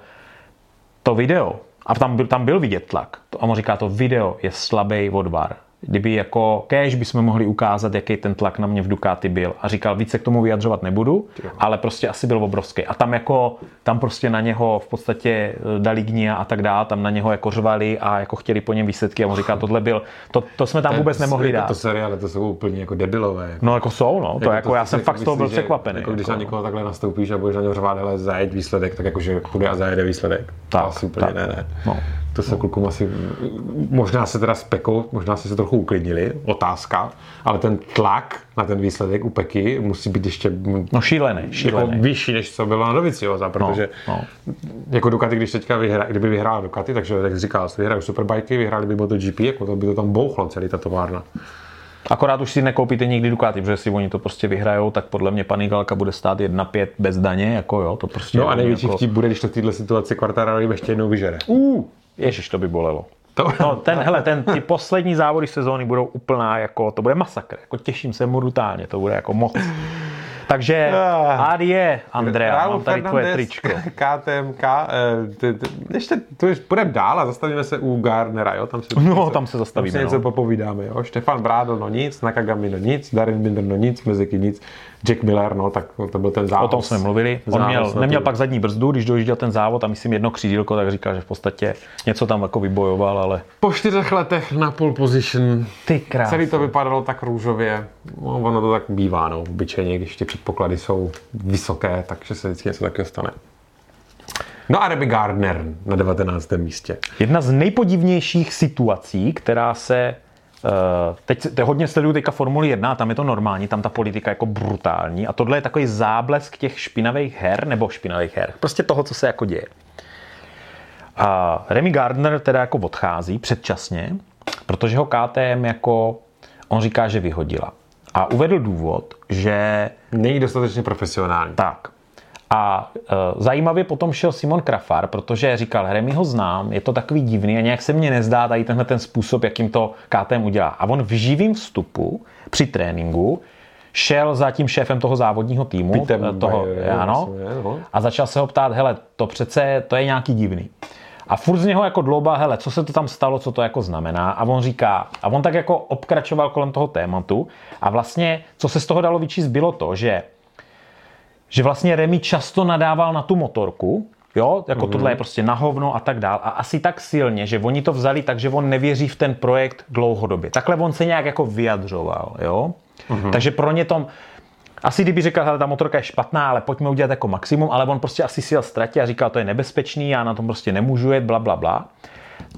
to video, a tam byl, tam byl vidět tlak, a on říká, to video je slabý odvar. Kdyby jako cash bychom mohli ukázat, jaký ten tlak na mě v Ducati byl. A říkal, víc se k tomu vyjadřovat nebudu, ale prostě asi byl obrovský. A tam jako, tam prostě na něho v podstatě eh, dali gnia a tak dále, tam na něho jako řvali a jako chtěli po něm výsledky. A on říká, tohle byl, to, to jsme tam vůbec nemohli jako dát. To seriály, to jsou úplně jako debilové. Jako. No jako jsou, no. To jako, já si jsem jako fakt z toho byl překvapený. Jako, když jako. na někoho takhle nastoupíš a budeš na něho řvát, hele, zajeď výsledek, tak jakože půjde a zajede výsledek. Tak, asi úplně tak. ne, ne. No. To se klukům asi, možná se teda spekou, možná se se trochu uklidnili, otázka, ale ten tlak na ten výsledek u Peky musí být ještě No šílený, jako šílený. vyšší, než co bylo na Dovicioza, protože no. jako Ducati, když teďka vyhra, kdyby vyhrála Ducati, takže jak jsi říkal, vyhrají Superbikey, vyhráli by MotoGP, jako to by to tam bouchlo celý ta továrna. Akorát už si nekoupíte nikdy Ducati, protože si oni to prostě vyhrajou, tak podle mě Panigalka bude stát 1,5 bez daně, jako jo, to prostě... No a největší jako... vtip bude, když to v této situaci Quartararo ještě jednou vyžere. Uh, ježiš, to by bolelo. To, No, ten, hele, ten, ty poslední závody sezóny budou úplná, jako, to bude masakr, jako těším se brutálně, to bude jako moc. Takže Ah. adie, Andrea, Raúl mám tady tvoje Fernández, tričko. KTMK, eh, ty- ty- ještě to už půjdeme dál a zastavíme se u Gardnera, jo? Tam se, No, tam se zastavíme, Tam si něco no. popovídáme, jo? Štefan Brádl, no nic, Nakagami, no nic, Darin Binder, no nic, Mezeky nic, Jack Miller, no tak to byl ten závod. O tom jsme mluvili. On Zános měl, neměl pak zadní brzdu, když dojížděl ten závod a myslím jedno křídílko, tak říkal, že v podstatě něco tam jako vybojoval, ale Po čtyřech letech na pole position, ty krás. celý to vypadalo tak růžově, no, ono to tak bývá, no, obyčejně, když ty předpoklady jsou vysoké, takže se vždycky něco takového stane. No a Rebby Gardner na 19. místě. Jedna z nejpodivnějších situací, která se teď te, hodně sleduju teďka Formuli 1, tam je to normální, tam ta politika jako brutální a tohle je takový záblesk těch špinavých her, nebo špinavých her, prostě toho, co se jako děje. A Remy Gardner teda jako odchází předčasně, protože ho KTM jako, on říká, že vyhodila. A uvedl důvod, že... Není dostatečně profesionální. Tak. A e, zajímavě potom šel Simon Krafar, protože říkal, Remy ho znám, je to takový divný a nějak se mně nezdá tady tenhle ten způsob, jakým to KTM udělá. A on v živým vstupu při tréninku šel za tím šéfem toho závodního týmu, Peter toho, Bayer, ano, myslím, no. a začal se ho ptát, hele, to přece, to je nějaký divný. A furt z něho jako dlouba, hele, co se to tam stalo, co to jako znamená. A on říká, a on tak jako obkračoval kolem toho tématu. A vlastně, co se z toho dalo vyčíst, bylo to, že, že vlastně Remy často nadával na tu motorku, Jo, jako mm-hmm. tohle je prostě na hovno a tak dál. A asi tak silně, že oni to vzali tak, že on nevěří v ten projekt dlouhodobě. Takhle on se nějak jako vyjadřoval, jo. Mm-hmm. Takže pro ně tom, asi kdyby že ta motorka je špatná, ale pojďme udělat jako maximum, ale on prostě asi si jel ztratě a říkal, to je nebezpečný, já na tom prostě nemůžu jet, bla, bla, bla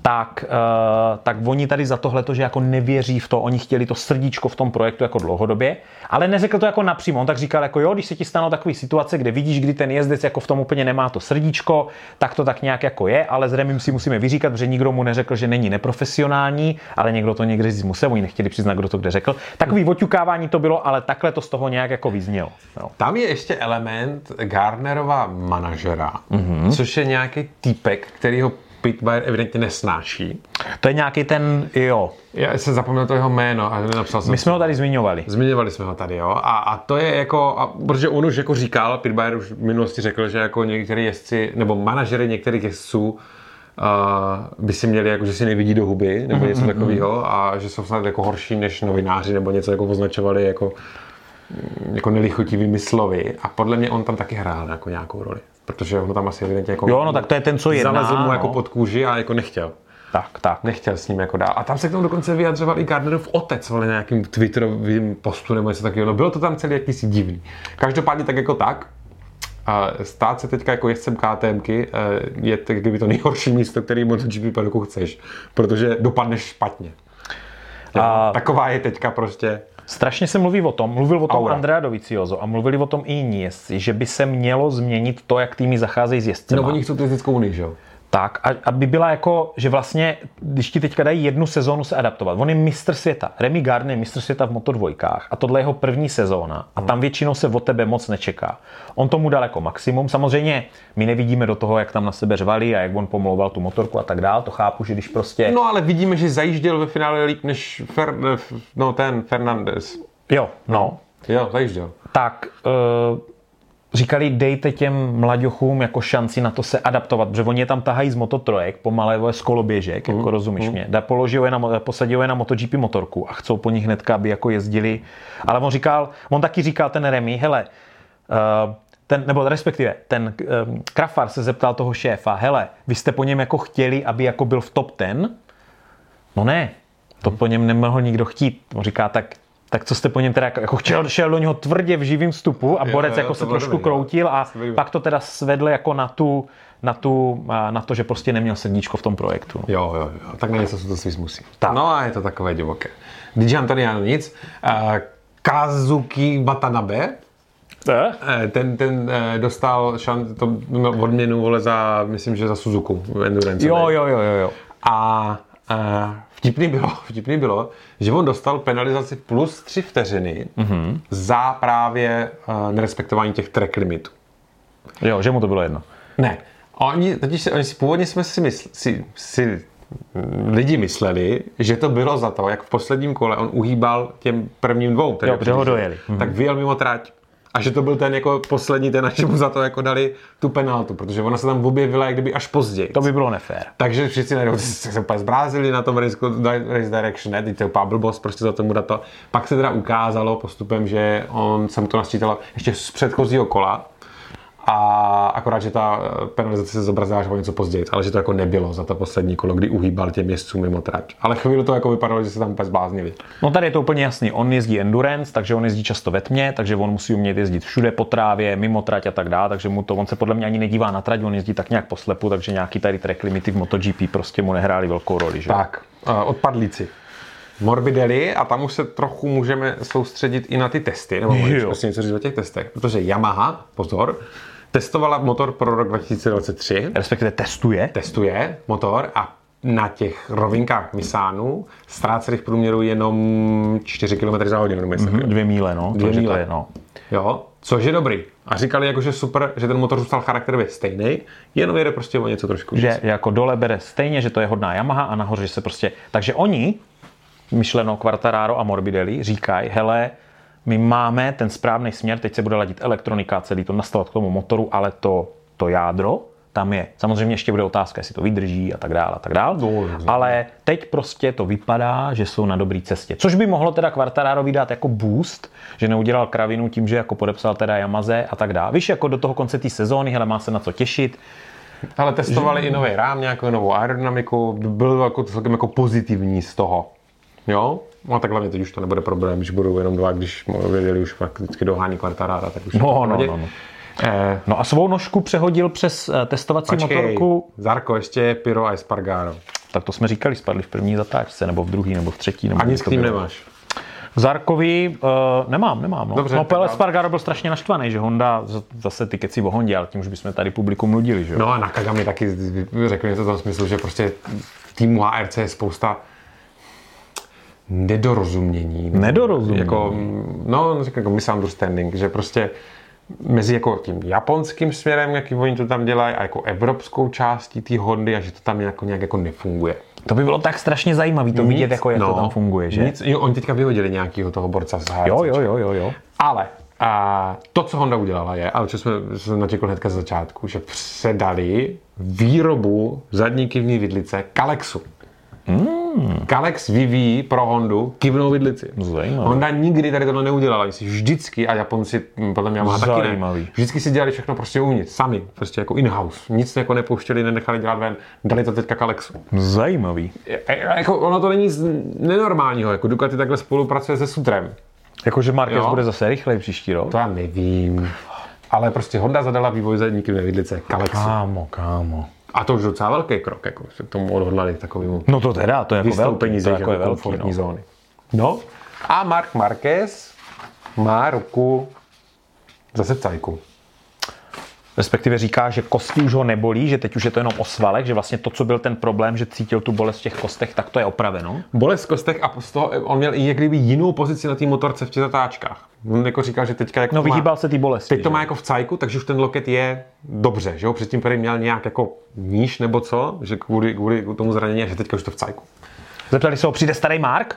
tak, uh, tak oni tady za tohle, že jako nevěří v to, oni chtěli to srdíčko v tom projektu jako dlouhodobě, ale neřekl to jako napřímo, on tak říkal jako jo, když se ti stanou takové situace, kde vidíš, kdy ten jezdec jako v tom úplně nemá to srdíčko, tak to tak nějak jako je, ale s Remim si musíme vyříkat, protože nikdo mu neřekl, že není neprofesionální, ale někdo to někde říct musel, oni nechtěli přiznat, kdo to kde řekl. Takový oťukávání to bylo, ale takhle to z toho nějak jako vyznělo. Jo. Tam je ještě element Gardnerova manažera, mm-hmm. což je nějaký týpek, který ho Pitbuyer evidentně nesnáší. To je nějaký ten, jo. Já jsem zapomněl to jeho jméno a nenapsal jsem. My jsme ho tady zmiňovali. Zmiňovali jsme ho tady, jo. A, a to je jako, a, protože on už jako říkal, Pitbuyer už v minulosti řekl, že jako některý jezdci, nebo manažery některých jezdců, Uh, by si měli, jako, že si nevidí do huby, nebo mm-hmm. něco mhm, takového, a že jsou snad jako horší než novináři, nebo něco jako označovali jako, jako nelichotivými slovy. A podle mě on tam taky hrál jako nějakou roli protože ono tam asi evidentně jako... Jo, no tak to je ten, co jedná. Zalezl mu no. jako pod kůži a jako nechtěl. Tak, tak. Nechtěl s ním jako dál. A tam se k tomu dokonce vyjadřoval i Gardnerův otec, ale nějakým Twitterovým postu nebo něco takového. No bylo to tam celý jakýsi divný. Každopádně tak jako tak, a stát se teďka jako jezdcem KTMky eh, je tak kdyby to nejhorší místo, který MotoGP pedoku chceš, protože dopadneš špatně. A... Taková je teďka prostě Strašně se mluví o tom, mluvil o tom Aura. Andrea Dovizioso a mluvili o tom i jiní jezdci, že by se mělo změnit to, jak týmy zacházejí s jezdcem. No oni chcou fyzickou unii, že jo? Tak, a, aby byla jako, že vlastně, když ti teďka dají jednu sezónu se adaptovat, on je mistr světa, Remy Gardner je mistr světa v Moto2 a tohle je jeho první sezóna a tam většinou se od tebe moc nečeká. On tomu dal jako maximum, samozřejmě my nevidíme do toho, jak tam na sebe řvali a jak on pomlouval tu motorku a tak dál, to chápu, že když prostě... No ale vidíme, že zajížděl ve finále líp než Fer, no, ten Fernandez. Jo, no. Jo, zajížděl. Tak, uh, říkali, dejte těm mladěchům jako šanci na to se adaptovat, protože oni je tam tahají z mototrojek, pomalé z koloběžek, mm, jako rozumíš mm. mě. Da položil je na, posadil je na MotoGP motorku a chcou po nich hnedka, aby jako jezdili. Ale on říkal, on taky říkal ten Remy, hele, uh, ten, nebo respektive ten um, Krafar se zeptal toho šéfa, hele, vy jste po něm jako chtěli, aby jako byl v top ten? No ne, to po něm nemohl nikdo chtít. On říká, tak tak co jste po něm teda jako, jako chtěl, šel do něho tvrdě v živém vstupu a borec jo, jo, jako se trošku dobrý, kroutil a pak to teda svedl jako na tu, na, tu, na to, že prostě neměl srdíčko v tom projektu. Jo, jo, jo. Tak na něco se to svým musí. Tak. No a je to takové divoké. DJ Antoniano nic. Uh, Kazuki Watanabe, eh? ten, ten eh, dostal šan, to odměnu vole za, myslím, že za Suzuku Endurance. Jo, jo, jo, jo. jo. A Uh, vtipný bylo, vtipný bylo, že on dostal penalizaci plus 3 vteřiny mm-hmm. za právě uh, nerespektování těch track limitů. Jo, že mu to bylo jedno. Ne. Oni, totiž, oni si, původně jsme si, mysl, si, si lidi mysleli, že to bylo za to, jak v posledním kole on uhýbal těm prvním dvou. Tedy jo, ho dojeli. Tak vyjel mimo trať a že to byl ten jako poslední, ten, až mu za to jako dali tu penaltu, protože ona se tam objevila jak kdyby až později. To by bylo nefér. Takže všichni najednou se úplně zbrázili na tom race, race direction, ne, teď to je úplná blbost, prostě za tomu data. Pak se teda ukázalo postupem, že on jsem to nasčítal ještě z předchozího kola, a akorát, že ta eh, penalizace se zobrazila až o něco později, ale že to jako nebylo za to poslední kolo, kdy uhýbal těm jezdcům mimo trať. Ale chvíli to jako vypadalo, že se tam úplně zbláznili. No tady je to úplně jasný. On jezdí endurance, takže on jezdí často ve tmě, takže on musí umět jezdit všude po trávě, mimo trať a tak dále, takže mu to, on se podle mě ani nedívá na trať, on jezdí tak nějak poslepu, takže nějaký tady track limity v MotoGP prostě mu nehráli velkou roli. Že? Tak, uh, odpadlíci. Morbidelli a tam už se trochu můžeme soustředit i na ty testy, nebo můžeš Jo. prostě něco říct o těch testech, protože Yamaha, pozor, testovala motor pro rok 2023, Respektive testuje. testuje motor a na těch rovinkách Misánu ztráceli v průměru jenom 4 km za hodinu. Mm-hmm. Dvě míle, no. Dvě míle. To je, no. Jo, což je dobrý. A říkali jako, že super, že ten motor zůstal charakterově stejný, jenom jede prostě o něco trošku. Že jako dole bere stejně, že to je hodná Yamaha a nahoře se prostě... Takže oni, myšleno Quartararo a Morbidelli, říkají, hele, my máme ten správný směr, teď se bude ladit elektronika, celý to nastavovat k tomu motoru, ale to, to jádro tam je. Samozřejmě ještě bude otázka, jestli to vydrží a tak dále a tak dále. No, ale teď prostě to vypadá, že jsou na dobré cestě. Což by mohlo teda Quartararovi dát jako boost, že neudělal kravinu tím, že jako podepsal teda Yamaze a tak dále. Víš, jako do toho konce té sezóny, hele, má se na co těšit. Ale testovali i nový rám, nějakou novou aerodynamiku, bylo jako celkem jako pozitivní z toho. Jo? No a tak hlavně teď už to nebude problém, když budou jenom dva, když věděli už prakticky dohání kvartaráda, tak už No, no, no, no. Eh, No a svou nožku přehodil přes eh, testovací počkej, motorku. Zarko, ještě Pyro a Espargaro. Tak to jsme říkali, spadli v první zatáčce, nebo v druhý, nebo v třetí. Nebo A nic ním bylo. nemáš. V Zarkovi uh, nemám, nemám. No, Dobře, no Pele. Spargaro byl strašně naštvaný, že Honda, zase ty keci o Hondě, ale tím už bychom tady publikum nudili, že jo? No a Nakagami taky řekl něco v tom smyslu, že prostě týmu HRC je spousta nedorozumění. Nedorozumění. Jako, no, řekl jako misunderstanding, že prostě mezi jako tím japonským směrem, jaký oni to tam dělají, a jako evropskou částí té Hondy a že to tam jako nějak jako nefunguje. To by bylo tak strašně zajímavé to vidět, jako jak to tam funguje, že? no, Nic, jo, oni teďka vyhodili nějakého toho borca z HRC. Jo, jo, jo, jo, jo. Ale a to, co Honda udělala, je, ale co jsme, jsem načekl hnedka z začátku, že předali výrobu zadní kivní vidlice Kalexu. Mm. Kalex vyvíjí pro Hondu kivnou vidlici. Zajímavé. Honda nikdy tady tohle neudělala. Si vždycky, a Japonci hm, podle mě má taky ne, Zajímavý. vždycky si dělali všechno prostě uvnitř, sami, prostě jako in-house. Nic jako nepouštěli, nenechali dělat ven, dali to teďka Kalexu. Zajímavý. E- e- Jako ono to není nic nenormálního, jako Ducati takhle spolupracuje se Sutrem. Jakože Marquez Jo. bude zase rychlej příští rok? To já nevím. Ale prostě Honda zadala vývoj zadní kivné vidlice Kalexu. Kámo, kámo. A to už docela velký krok, jako se k tomu odhodlali k takovému No to teda, to je jako velký, to jejich jako je velký, komfortní no. zóny. No. A Mark Marquez má ruku zase v cajku. Respektive říká, že kosti už ho nebolí, že teď už je to jenom o svalech, že vlastně to, co byl ten problém, že cítil tu bolest v těch kostech, tak to je opraveno. Bolest v kostech a z toho on měl i jak kdyby jinou pozici na té motorce v těch zatáčkách. On jako říkal, že teďka jako No to má, vyhýbal se ty bolesti. teď to že? má jako v cajku, takže už ten loket je dobře, že jo? Předtím prý měl nějak jako níž nebo co, že kvůli, kvůli tomu zranění, že teďka už to v cajku. Zeptali se ho, přijde starý Mark?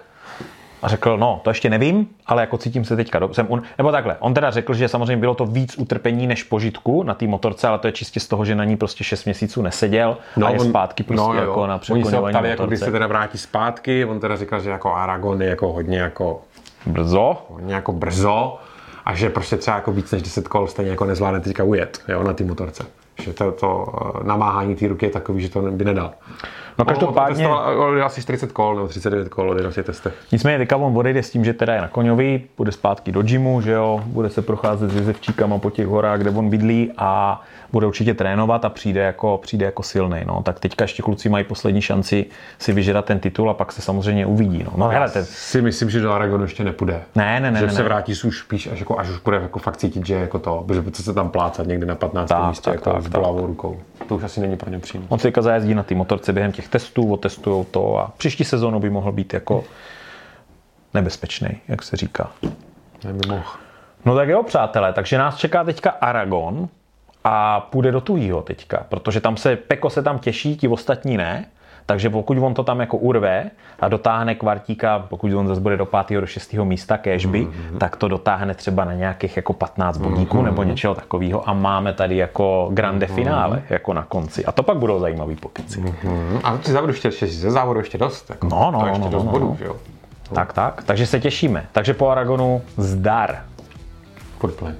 A řekl, no, to ještě nevím, ale jako cítím se teďka dobře. Un... Nebo takhle, on teda řekl, že samozřejmě bylo to víc utrpení než požitku na té motorce, ale to je čistě z toho, že na ní prostě 6 měsíců neseděl no, a je zpátky prostě jo, jo. jako na Oni se ptali, jako, kdy motorce. se teda vrátí zpátky, on teda říkal, že jako Aragon je jako hodně jako, Brzo. hodně jako brzo a že prostě třeba jako víc než 10 kol stejně jako nezvládne teďka ujet jo, na té motorce. Že to, to eh, namáhání té ruky je takový, že to by nedal. No každopádně, On, on asi 40 kol nebo 39 kol v těch testech. nicméně teďka on odejde s tím, že teda je na koňovi, bude zpátky do gymu, že jo, bude se procházet s jezevčíkama po těch horách, kde on bydlí a bude určitě trénovat a přijde jako, přijde jako silný. No. Tak teďka ještě kluci mají poslední šanci si vyžerat ten titul a pak se samozřejmě uvidí. No, no hele, ten, si myslím, že do Aragonu ještě nepůjde. ne, ne, ne, že ne, se ne. vrátí už spíš, až, jako, až už bude jako fakt cítit, že jako to, že bude se tam plácat někde na 15. Tak, místě tak, jako tak, s tak. rukou. To už asi není pro ně příjemné. On teďka zajezdí na té motorce během těch testů, otestujou to a příští sezónu by mohl být jako nebezpečný, jak se říká. Neby mohl. No tak jo, přátelé, takže nás čeká teďka Aragon a půjde do tuhýho teďka, protože tam se, Peko se tam těší, ti ostatní ne, takže pokud on to tam jako urve a dotáhne kvartíka, pokud on zase bude do 5. do 6. místa cashby, mm-hmm. tak to dotáhne třeba na nějakých jako 15 bodíků mm-hmm. nebo něčeho takového a máme tady jako grande finále jako na konci. A to pak budou zajímavý pokeci. Mm-hmm. Hmm, a ty závodu ještě, ze závodu ještě dost. Jako, No, no, ještě no, dost no, bodů, no. že jo. Tak, tak. Takže se těšíme. Takže po Aragonu zdar. Good play.